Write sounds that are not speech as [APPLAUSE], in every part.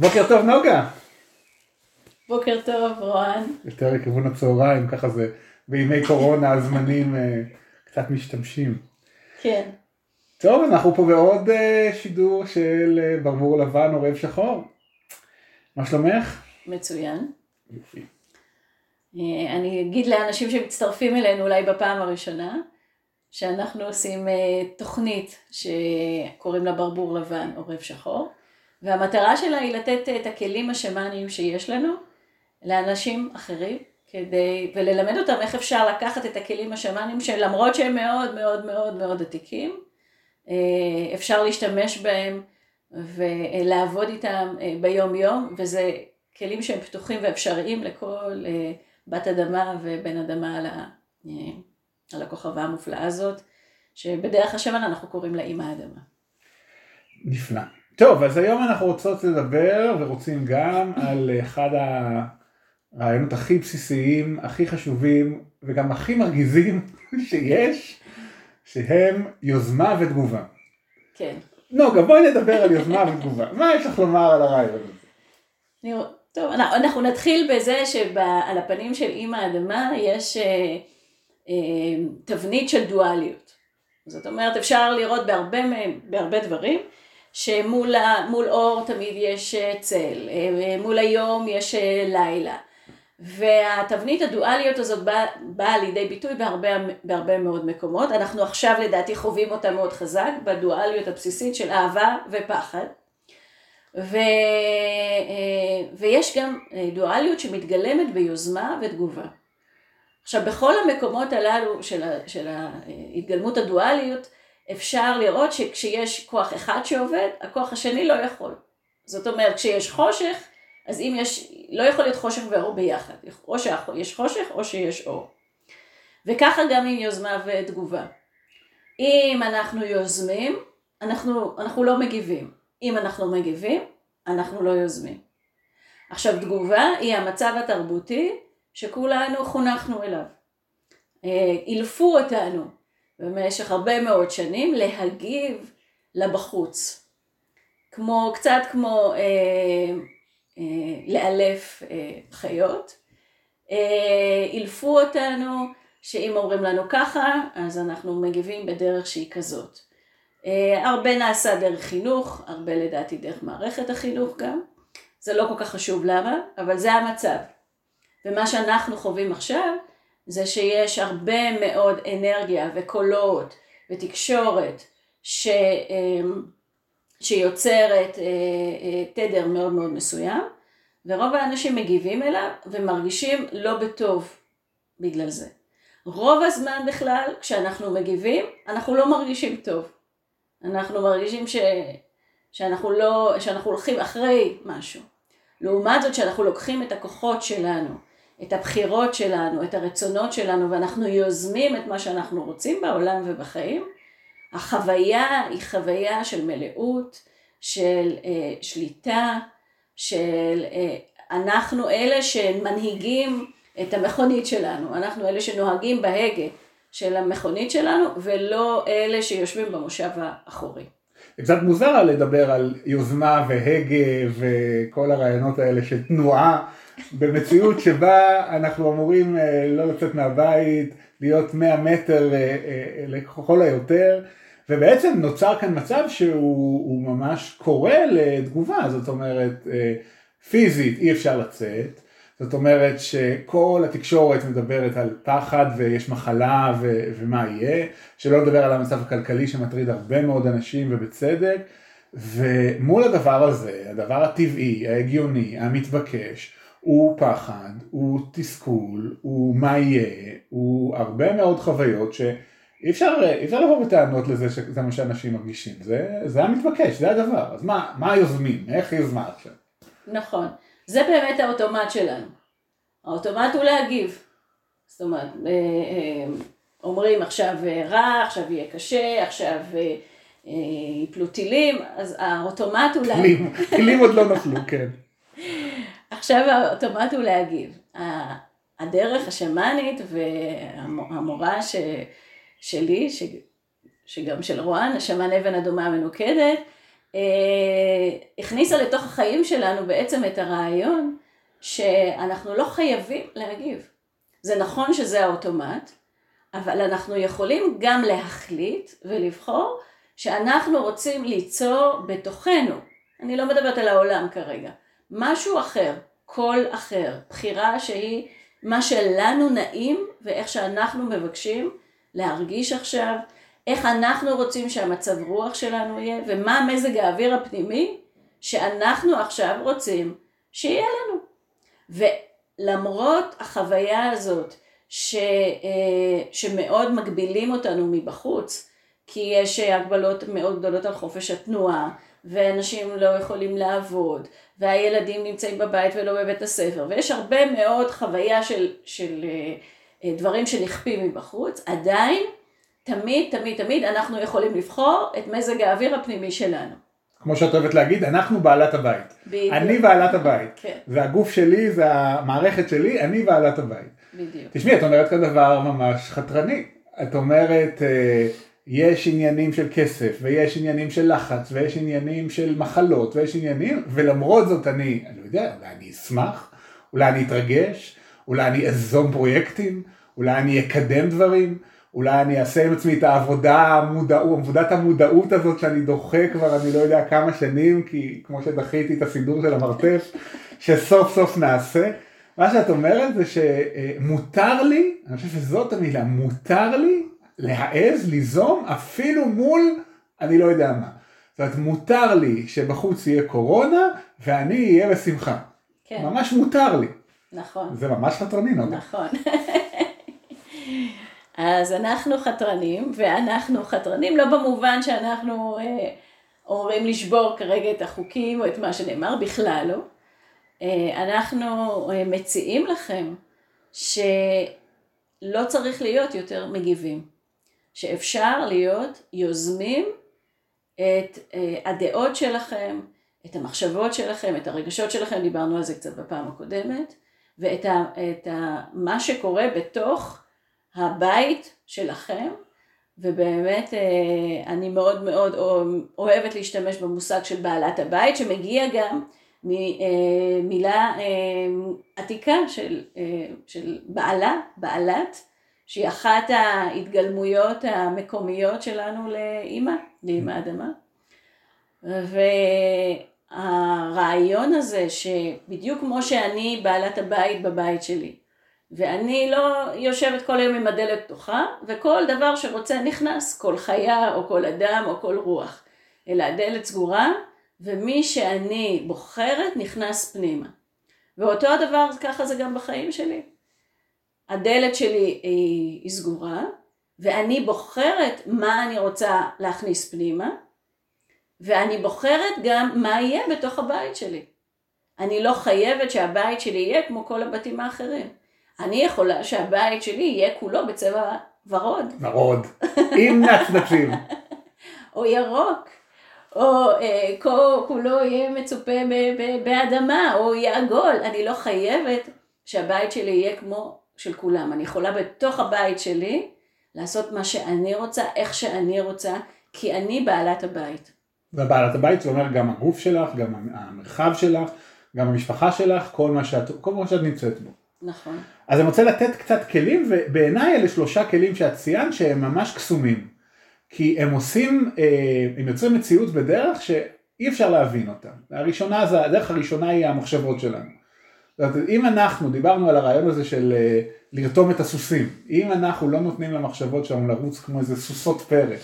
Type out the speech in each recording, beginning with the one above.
בוקר טוב נוגה. בוקר טוב רוען. יותר לכיוון הצהריים, ככה זה בימי קורונה הזמנים אה, קצת משתמשים. כן. טוב, אנחנו פה בעוד אה, שידור של אה, ברבור לבן עורב שחור. מה שלומך? מצוין. אני אגיד לאנשים שמצטרפים אלינו אולי בפעם הראשונה, שאנחנו עושים תוכנית שקוראים לה ברבור לבן עורב שחור. והמטרה שלה היא לתת את הכלים השמאניים שיש לנו לאנשים אחרים, כדי, וללמד אותם איך אפשר לקחת את הכלים השמאניים שלמרות שהם מאוד מאוד מאוד מאוד עתיקים, אה, אפשר להשתמש בהם ולעבוד איתם אה, ביום יום, וזה כלים שהם פתוחים ואפשריים לכל אה, בת אדמה ובן אדמה על הכוכבה המופלאה הזאת, שבדרך השמן אנחנו קוראים לה אימא אדמה. נפלא. טוב, אז היום אנחנו רוצות לדבר ורוצים גם על אחד הרעיונות הכי בסיסיים, הכי חשובים וגם הכי מרגיזים [LAUGHS] שיש, שהם יוזמה ותגובה. כן. נוגה, בואי נדבר על יוזמה ותגובה. מה יש לך לומר על הרעיון הזה? טוב, אנחנו נתחיל בזה שעל הפנים של אימא האדמה יש אה, אה, תבנית של דואליות. זאת אומרת, אפשר לראות בהרבה, בהרבה דברים. שמול אור תמיד יש אה, צל, אה, מול היום יש אה, לילה. והתבנית הדואליות הזאת באה בא לידי ביטוי בהרבה, בהרבה מאוד מקומות. אנחנו עכשיו לדעתי חווים אותה מאוד חזק בדואליות הבסיסית של אהבה ופחד. ו, ויש גם דואליות שמתגלמת ביוזמה ותגובה. עכשיו בכל המקומות הללו של, של ההתגלמות הדואליות אפשר לראות שכשיש כוח אחד שעובד, הכוח השני לא יכול. זאת אומרת, כשיש חושך, אז אם יש, לא יכול להיות חושך ואור ביחד. או שיש חושך או שיש אור. וככה גם עם יוזמה ותגובה. אם אנחנו יוזמים, אנחנו, אנחנו לא מגיבים. אם אנחנו מגיבים, אנחנו לא יוזמים. עכשיו תגובה היא המצב התרבותי שכולנו חונכנו אליו. אה, אילפו אותנו במשך הרבה מאוד שנים להגיב לבחוץ. כמו, קצת כמו אה, אה, לאלף אה, חיות. אה, אילפו אותנו שאם אומרים לנו ככה, אז אנחנו מגיבים בדרך שהיא כזאת. אה, הרבה נעשה דרך חינוך, הרבה לדעתי דרך מערכת החינוך גם. זה לא כל כך חשוב למה, אבל זה המצב. ומה שאנחנו חווים עכשיו, זה שיש הרבה מאוד אנרגיה וקולות ותקשורת ש, אמ, שיוצרת אה, אה, תדר מאוד מאוד מסוים, ורוב האנשים מגיבים אליו ומרגישים לא בטוב בגלל זה. רוב הזמן בכלל, כשאנחנו מגיבים, אנחנו לא מרגישים טוב. אנחנו מרגישים ש... שאנחנו לא, שאנחנו הולכים אחרי משהו. לעומת זאת, שאנחנו לוקחים את הכוחות שלנו, את הבחירות שלנו, את הרצונות שלנו, ואנחנו יוזמים את מה שאנחנו רוצים בעולם ובחיים, החוויה היא חוויה של מלאות, של אה, שליטה, של אה, אנחנו אלה שמנהיגים את המכונית שלנו, אנחנו אלה שנוהגים בהגה של המכונית שלנו, ולא אלה שיושבים במושב האחורי. זה קצת מוזר לדבר על יוזמה והגה וכל הרעיונות האלה של תנועה. במציאות שבה אנחנו אמורים אה, לא לצאת מהבית, להיות 100 מטר אה, אה, לכל היותר, ובעצם נוצר כאן מצב שהוא ממש קורא לתגובה, זאת אומרת פיזית אי אפשר לצאת, זאת אומרת שכל התקשורת מדברת על פחד ויש מחלה ו- ומה יהיה, שלא לדבר על המצב הכלכלי שמטריד הרבה מאוד אנשים ובצדק, ומול הדבר הזה, הדבר הטבעי, ההגיוני, המתבקש, הוא פחד, הוא תסכול, הוא מה יהיה, הוא הרבה מאוד חוויות שאי אפשר, אפשר לבוא בטענות לזה שזה מה שאנשים מרגישים, זה, זה המתבקש, זה הדבר, אז מה, מה היוזמים, איך יוזמה עכשיו? נכון, זה באמת האוטומט שלנו, האוטומט הוא להגיב, זאת אומרת, אה, אה, אומרים עכשיו רע, עכשיו יהיה קשה, עכשיו אה, יפלו טילים, אז האוטומט הוא להגיב. טילים, טילים עוד לא נפלו, כן. עכשיו האוטומט הוא להגיב. הדרך השמאנית והמורה ש, שלי, ש, שגם של רואן, השמן אבן אדומה המנוקדת, אה, הכניסה לתוך החיים שלנו בעצם את הרעיון שאנחנו לא חייבים להגיב. זה נכון שזה האוטומט, אבל אנחנו יכולים גם להחליט ולבחור שאנחנו רוצים ליצור בתוכנו, אני לא מדברת על העולם כרגע, משהו אחר, קול אחר, בחירה שהיא מה שלנו נעים ואיך שאנחנו מבקשים להרגיש עכשיו, איך אנחנו רוצים שהמצב רוח שלנו יהיה ומה מזג האוויר הפנימי שאנחנו עכשיו רוצים שיהיה לנו. ולמרות החוויה הזאת ש, אה, שמאוד מגבילים אותנו מבחוץ, כי יש הגבלות מאוד גדולות על חופש התנועה, ואנשים לא יכולים לעבוד, והילדים נמצאים בבית ולא בבית הספר, ויש הרבה מאוד חוויה של, של אה, דברים שנכפים מבחוץ, עדיין תמיד תמיד תמיד אנחנו יכולים לבחור את מזג האוויר הפנימי שלנו. כמו שאת אוהבת להגיד, אנחנו בעלת הבית. בדיוק. אני בעלת הבית. כן. זה הגוף שלי, זה המערכת שלי, אני בעלת הבית. בדיוק. תשמעי, את אומרת כאן דבר ממש חתרני. את אומרת, אה, יש עניינים של כסף, ויש עניינים של לחץ, ויש עניינים של מחלות, ויש עניינים, ולמרות זאת אני, אני לא יודע, אולי אני אשמח, אולי אני אתרגש, אולי אני אזום פרויקטים, אולי אני אקדם דברים, אולי אני אעשה עם עצמי את העבודה, המודעות, עבודת המודעות הזאת שאני דוחה כבר אני לא יודע כמה שנים, כי כמו שדחיתי את הסידור של המרתף, שסוף סוף נעשה. מה שאת אומרת זה שמותר לי, אני חושב שזאת המילה, מותר לי להעז, ליזום, אפילו מול אני לא יודע מה. זאת אומרת, מותר לי שבחוץ יהיה קורונה ואני אהיה בשמחה. כן, ממש מותר לי. נכון. זה ממש חתרני, נוגה. נכון. אז אנחנו חתרנים, ואנחנו חתרנים לא במובן שאנחנו אה, אומרים לשבור כרגע את החוקים או את מה שנאמר, בכלל לא. אה, אנחנו אה, מציעים לכם שלא צריך להיות יותר מגיבים, שאפשר להיות יוזמים את אה, הדעות שלכם, את המחשבות שלכם, את הרגשות שלכם, דיברנו על זה קצת בפעם הקודמת, ואת ה, ה, מה שקורה בתוך הבית שלכם, ובאמת אה, אני מאוד מאוד אוהבת להשתמש במושג של בעלת הבית, שמגיע גם ממילה אה, עתיקה של, של בעלה, בעלת, שהיא אחת ההתגלמויות המקומיות שלנו לאימא, לאימא אדמה. והרעיון הזה שבדיוק כמו שאני בעלת הבית בבית שלי, ואני לא יושבת כל היום עם הדלת פתוחה, וכל דבר שרוצה נכנס, כל חיה או כל אדם או כל רוח, אלא הדלת סגורה, ומי שאני בוחרת נכנס פנימה. ואותו הדבר, ככה זה גם בחיים שלי. הדלת שלי היא, סגורה, ואני בוחרת מה אני רוצה להכניס פנימה, ואני בוחרת גם מה יהיה בתוך הבית שלי. אני לא חייבת שהבית שלי יהיה כמו כל הבתים האחרים. אני יכולה שהבית שלי יהיה כולו בצבע ורוד. ורוד, עם נצנצים. [LAUGHS] או ירוק. או אה, כולו יהיה מצופה באדמה, או יהיה עגול. אני לא חייבת שהבית שלי יהיה כמו של כולם. אני יכולה בתוך הבית שלי לעשות מה שאני רוצה, איך שאני רוצה, כי אני בעלת הבית. ובעלת הבית זה אומר גם הגוף שלך, גם המרחב שלך, גם המשפחה שלך, כל מה שאת, כל מה שאת נמצאת בו. נכון. אז אני רוצה לתת קצת כלים, ובעיניי אלה שלושה כלים שאת ציינת שהם ממש קסומים. כי הם עושים, אה, הם יוצרים מציאות בדרך שאי אפשר להבין אותה. הראשונה, הדרך הראשונה היא המחשבות שלנו. אומרת, אם אנחנו, דיברנו על הרעיון הזה של אה, לרתום את הסוסים, אם אנחנו לא נותנים למחשבות שלנו לרוץ כמו איזה סוסות פרא,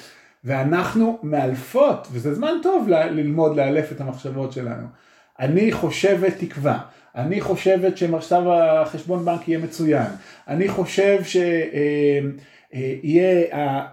ואנחנו מאלפות, וזה זמן טוב ללמוד לאלף את המחשבות שלנו. אני חושבת תקווה, אני חושבת שמצב החשבון בנק יהיה מצוין, אני חושב שיהיה, אה,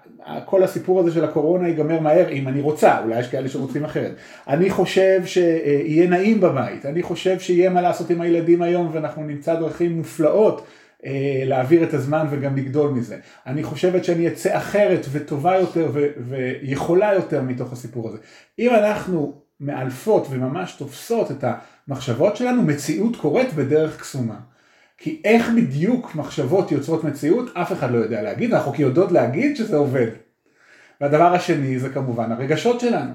כל הסיפור הזה של הקורונה ייגמר מהר אם אני רוצה, אולי יש כאלה שרוצים אחרת, אני חושב שיהיה נעים בבית, אני חושב שיהיה מה לעשות עם הילדים היום ואנחנו נמצא דרכים מופלאות אה, להעביר את הזמן וגם לגדול מזה. אני חושבת שאני אצא אחרת וטובה יותר ו- ויכולה יותר מתוך הסיפור הזה. אם אנחנו מאלפות וממש תופסות את המחשבות שלנו, מציאות קורית בדרך קסומה. כי איך בדיוק מחשבות יוצרות מציאות, אף אחד לא יודע להגיד, אנחנו יודעות להגיד שזה עובד. והדבר השני זה כמובן הרגשות שלנו.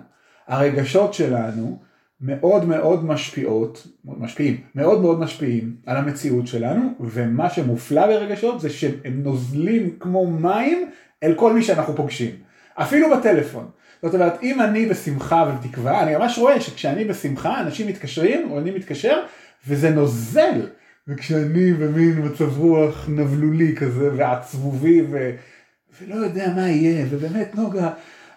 הרגשות שלנו מאוד מאוד משפיעות, משפיעים, מאוד מאוד משפיעים על המציאות שלנו, ומה שמופלא ברגשות זה שהם נוזלים כמו מים אל כל מי שאנחנו פוגשים, אפילו בטלפון. זאת אומרת, אם אני בשמחה ובתקווה, אני ממש רואה שכשאני בשמחה, אנשים מתקשרים, או אני מתקשר, וזה נוזל. וכשאני במין מצב רוח נבלולי כזה, ועצבובי, ו... ולא יודע מה יהיה, ובאמת נוגה,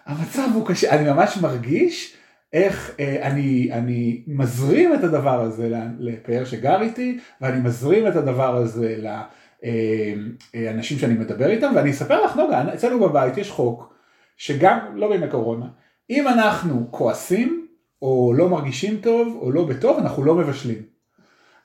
המצב הוא קשה, אני ממש מרגיש איך אה, אני, אני מזרים את הדבר הזה לפאר שגר איתי, ואני מזרים את הדבר הזה לאנשים שאני מדבר איתם, ואני אספר לך נוגה, אצלנו בבית יש חוק, שגם, לא בימי קורונה, אם אנחנו כועסים, או לא מרגישים טוב, או לא בטוב, אנחנו לא מבשלים.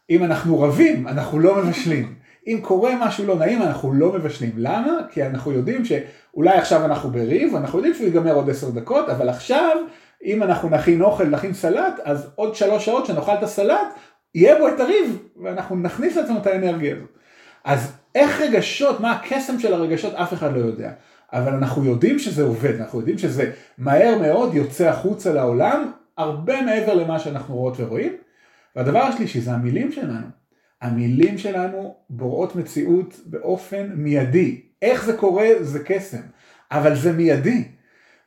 אם אנחנו רבים, אנחנו לא מבשלים. אם קורה משהו לא נעים, אנחנו לא מבשלים. למה? כי אנחנו יודעים שאולי עכשיו אנחנו בריב, אנחנו יודעים שהוא ייגמר עוד עשר דקות, אבל עכשיו, אם אנחנו נכין אוכל, נכין סלט, אז עוד שלוש שעות שנאכל את הסלט, יהיה בו את הריב, ואנחנו נכניס לעצמנו את האנרגיה הזאת. אז איך רגשות, מה הקסם של הרגשות, אף אחד לא יודע. אבל אנחנו יודעים שזה עובד, אנחנו יודעים שזה מהר מאוד יוצא החוצה לעולם, הרבה מעבר למה שאנחנו רואות ורואים. והדבר השלישי זה המילים שלנו. המילים שלנו בוראות מציאות באופן מיידי. איך זה קורה זה קסם, אבל זה מיידי.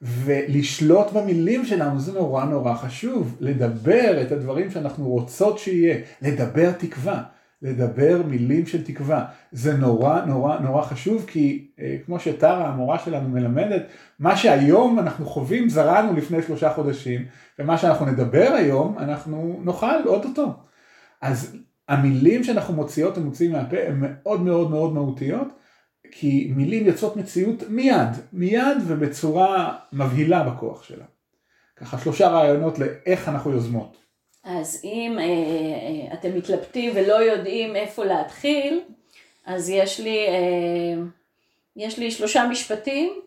ולשלוט במילים שלנו זה נורא נורא חשוב. לדבר את הדברים שאנחנו רוצות שיהיה, לדבר תקווה. לדבר מילים של תקווה. זה נורא נורא נורא חשוב כי אה, כמו שטרה המורה שלנו מלמדת, מה שהיום אנחנו חווים זרענו לפני שלושה חודשים ומה שאנחנו נדבר היום אנחנו נאכל אוטוטו. אז המילים שאנחנו מוציאות ומוציאים מהפה הן מאוד מאוד מאוד מהותיות כי מילים יוצאות מציאות מיד, מיד ובצורה מבהילה בכוח שלה. ככה שלושה רעיונות לאיך אנחנו יוזמות. אז אם אה, אה, אתם מתלבטים ולא יודעים איפה להתחיל, אז יש לי, אה, יש לי שלושה משפטים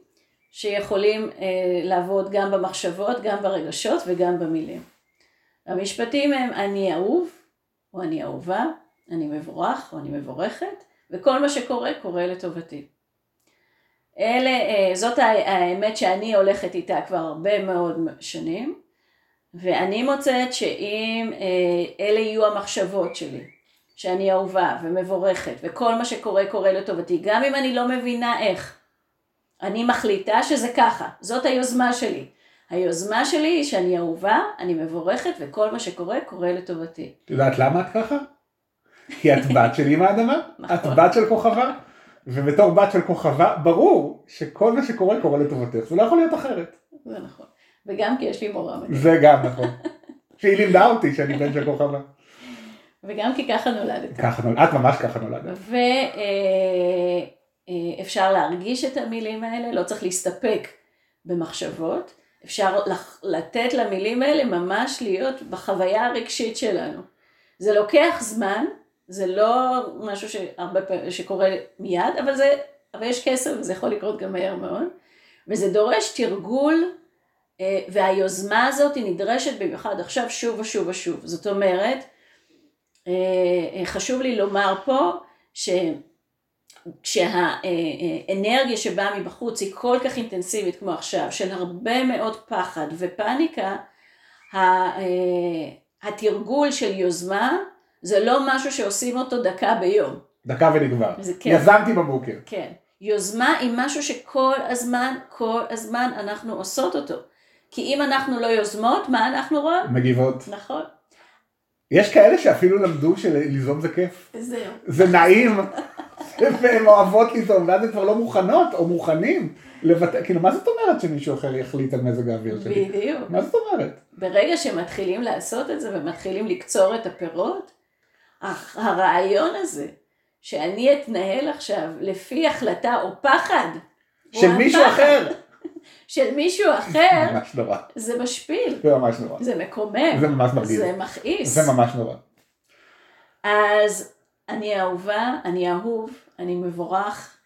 שיכולים אה, לעבוד גם במחשבות, גם ברגשות וגם במילים. המשפטים הם אני אהוב, או אני אהובה, אני מבורך, או אני מבורכת, וכל מה שקורה, קורה לטובתי. אלה, אה, זאת האמת שאני הולכת איתה כבר הרבה מאוד שנים. ואני מוצאת שאם אה, אלה יהיו המחשבות שלי, שאני אהובה ומבורכת, וכל מה שקורה קורה לטובתי, גם אם אני לא מבינה איך, אני מחליטה שזה ככה, זאת היוזמה שלי. היוזמה שלי היא שאני אהובה, אני מבורכת, וכל מה שקורה קורה לטובתי. את יודעת למה את ככה? כי את בת של אימא אדמה, [LAUGHS] נכון. את בת של כוכבה, ובתור בת של כוכבה, ברור שכל מה שקורה קורה לטובתך, זה לא יכול להיות אחרת. זה נכון. וגם כי יש לי מורה מדהים. זה גם נכון. [LAUGHS] שהיא לימדה אותי שאני בן של כוכבה. וגם כי ככה נולדת. ככה נולדת, את ממש ככה נולדת. ואפשר אה, אה, להרגיש את המילים האלה, לא צריך להסתפק במחשבות. אפשר לתת למילים האלה ממש להיות בחוויה הרגשית שלנו. זה לוקח זמן, זה לא משהו שהרבה פעמים, שקורה מיד, אבל זה, אבל יש כסף וזה יכול לקרות גם מהר מאוד, וזה דורש תרגול והיוזמה הזאת היא נדרשת במיוחד עכשיו שוב ושוב ושוב. זאת אומרת, אה, אה, חשוב לי לומר פה שכשהאנרגיה שבאה מבחוץ היא כל כך אינטנסיבית כמו עכשיו, של הרבה מאוד פחד ופניקה, התרגול של יוזמה זה לא משהו שעושים אותו דקה ביום. דקה ונגמר. כן. יזמתי בבוקר. כן. יוזמה היא משהו שכל הזמן, כל הזמן אנחנו עושות אותו. כי אם אנחנו לא יוזמות, מה אנחנו רואות? מגיבות. נכון. יש כאלה שאפילו למדו שליזום זה כיף. זהו. זה נעים, והן אוהבות ליזום, ואז הן כבר לא מוכנות או מוכנים לבטא, כאילו מה זאת אומרת שמישהו אחר יחליט על מזג האוויר שלי? בדיוק. מה זאת אומרת? ברגע שמתחילים לעשות את זה ומתחילים לקצור את הפירות, הרעיון הזה, שאני אתנהל עכשיו לפי החלטה או פחד, של מישהו אחר. של מישהו אחר, ממש נורא. זה משפיל. זה ממש נורא. זה מקומם. זה ממש מרגיז. זה מכעיס. זה ממש נורא. אז אני אהובה, אני אהוב, אני מבורך,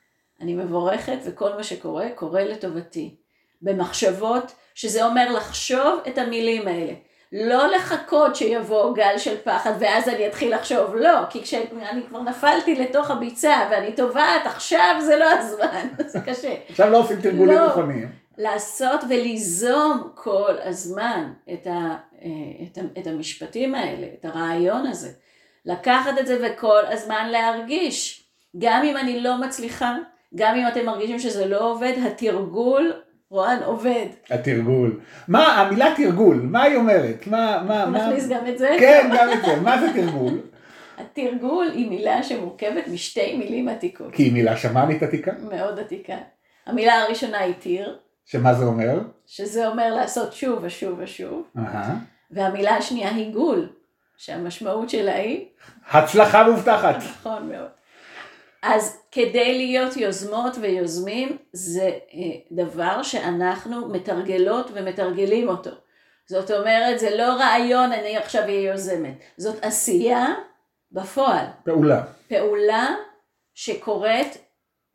אני מבורכת, וכל מה שקורה, קורה לטובתי. במחשבות, שזה אומר לחשוב את המילים האלה. לא לחכות שיבוא גל של פחד ואז אני אתחיל לחשוב, לא, כי כשאני כבר נפלתי לתוך הביצה ואני טובעת, עכשיו זה לא הזמן, [LAUGHS] זה קשה. עכשיו לא עושים תרגולים לא. נכונים. לעשות וליזום כל הזמן את, ה, את, ה, את המשפטים האלה, את הרעיון הזה. לקחת את זה וכל הזמן להרגיש. גם אם אני לא מצליחה, גם אם אתם מרגישים שזה לא עובד, התרגול, רואן, עובד. התרגול. מה, המילה תרגול, מה היא אומרת? מה, מה, מה... נכניס גם את זה? כן, גם את זה. מה זה תרגול? התרגול היא מילה שמורכבת משתי מילים עתיקות. כי היא מילה שמאנית עתיקה? מאוד עתיקה. המילה הראשונה היא תיר. שמה זה אומר? שזה אומר לעשות שוב ושוב ושוב. Uh-huh. והמילה השנייה היא גול, שהמשמעות שלה היא... הצלחה מובטחת. נכון מאוד. אז כדי להיות יוזמות ויוזמים זה אה, דבר שאנחנו מתרגלות ומתרגלים אותו. זאת אומרת זה לא רעיון אני עכשיו אהיה יוזמת, זאת עשייה בפועל. פעולה. פעולה שקורית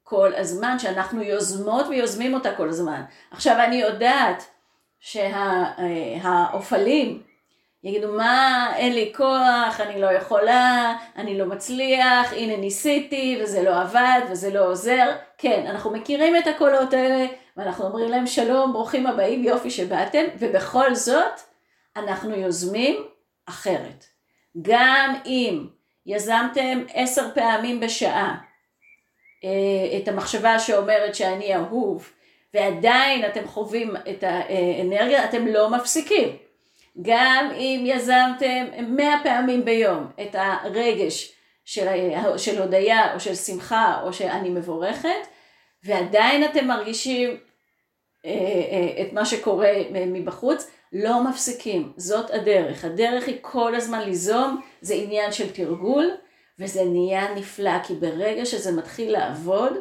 כל הזמן, שאנחנו יוזמות ויוזמים אותה כל הזמן. עכשיו אני יודעת שהאופלים שה, יגידו מה אין לי כוח, אני לא יכולה, אני לא מצליח, הנה ניסיתי וזה לא עבד וזה לא עוזר. כן, אנחנו מכירים את הקולות האלה ואנחנו אומרים להם שלום, ברוכים הבאים, יופי שבאתם, ובכל זאת אנחנו יוזמים אחרת. גם אם יזמתם עשר פעמים בשעה אה, את המחשבה שאומרת שאני אהוב, ועדיין אתם חווים את האנרגיה, אתם לא מפסיקים. גם אם יזמתם מאה פעמים ביום את הרגש של, של הודיה או של שמחה או שאני מבורכת, ועדיין אתם מרגישים אה, אה, את מה שקורה מבחוץ, לא מפסיקים, זאת הדרך. הדרך היא כל הזמן ליזום, זה עניין של תרגול, וזה נהיה נפלא, כי ברגע שזה מתחיל לעבוד,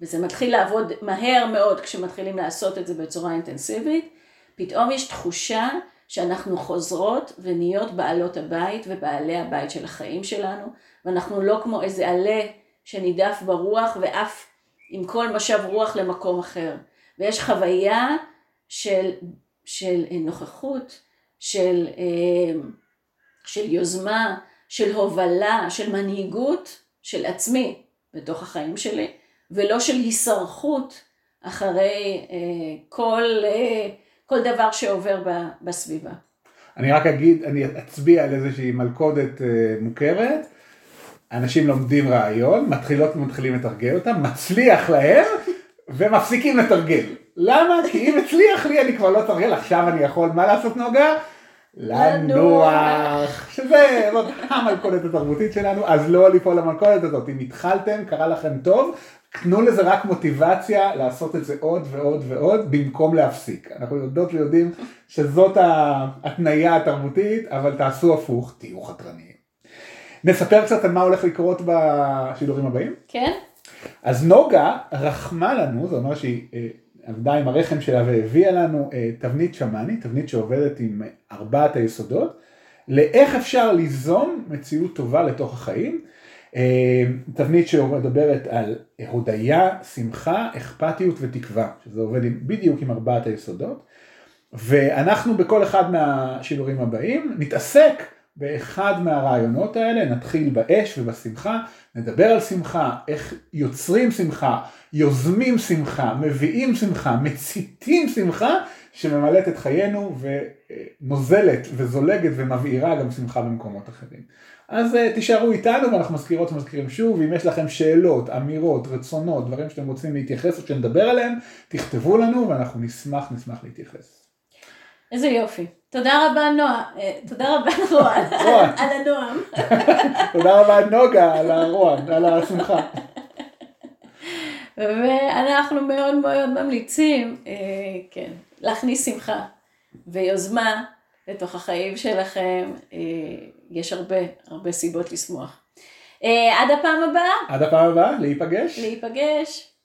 וזה מתחיל לעבוד מהר מאוד כשמתחילים לעשות את זה בצורה אינטנסיבית, פתאום יש תחושה שאנחנו חוזרות ונהיות בעלות הבית ובעלי הבית של החיים שלנו, ואנחנו לא כמו איזה עלה שנידף ברוח ועף עם כל משב רוח למקום אחר. ויש חוויה של, של נוכחות, של, אה, של יוזמה, של הובלה, של מנהיגות של עצמי בתוך החיים שלי, ולא של הישרחות אחרי אה, כל, אה, כל דבר שעובר בסביבה. אני רק אגיד, אני אצביע על איזושהי מלכודת מוכרת. אנשים לומדים רעיון, מתחילות ומתחילים לתרגל אותם, מצליח להם ומפסיקים לתרגל. למה? כי אם הצליח לי אני כבר לא אתרגל, עכשיו אני יכול, מה לעשות נוגה? לנוח, שזה, זאת המלכודת התרבותית שלנו, אז לא ליפול למלכודת הזאת, אם התחלתם, קרה לכם טוב, תנו לזה רק מוטיבציה לעשות את זה עוד ועוד ועוד, במקום להפסיק. אנחנו יודעות ויודעים שזאת ההתניה התרבותית, אבל תעשו הפוך, תהיו חתרניים. נספר קצת על מה הולך לקרות בשידורים הבאים? כן. אז נוגה רחמה לנו, זה אומר שהיא אה, עבדה עם הרחם שלה והביאה לנו אה, תבנית שמאני, תבנית שעובדת עם ארבעת היסודות, לאיך אפשר ליזום מציאות טובה לתוך החיים. אה, תבנית שמדברת על הודיה, שמחה, אכפתיות ותקווה, שזה עובד עם, בדיוק עם ארבעת היסודות. ואנחנו בכל אחד מהשידורים הבאים נתעסק באחד מהרעיונות האלה, נתחיל באש ובשמחה, נדבר על שמחה, איך יוצרים שמחה, יוזמים שמחה, מביאים שמחה, מציתים שמחה, שממלאת את חיינו ונוזלת וזולגת ומבעירה גם שמחה במקומות אחרים. אז אה, תישארו איתנו ואנחנו מזכירות ומזכירים שוב, אם יש לכם שאלות, אמירות, רצונות, דברים שאתם רוצים להתייחס או שנדבר עליהם, תכתבו לנו ואנחנו נשמח, נשמח להתייחס. איזה יופי. תודה רבה נועה, אה, תודה רבה [LAUGHS] רוען, על הנועם. [LAUGHS] תודה רבה נוגה על הרוען, על השמחה. [LAUGHS] ואנחנו מאוד מאוד ממליצים, אה, כן, להכניס שמחה ויוזמה לתוך החיים שלכם, אה, יש הרבה, הרבה סיבות לשמוח. עד הפעם הבאה. עד הפעם הבאה, להיפגש. להיפגש.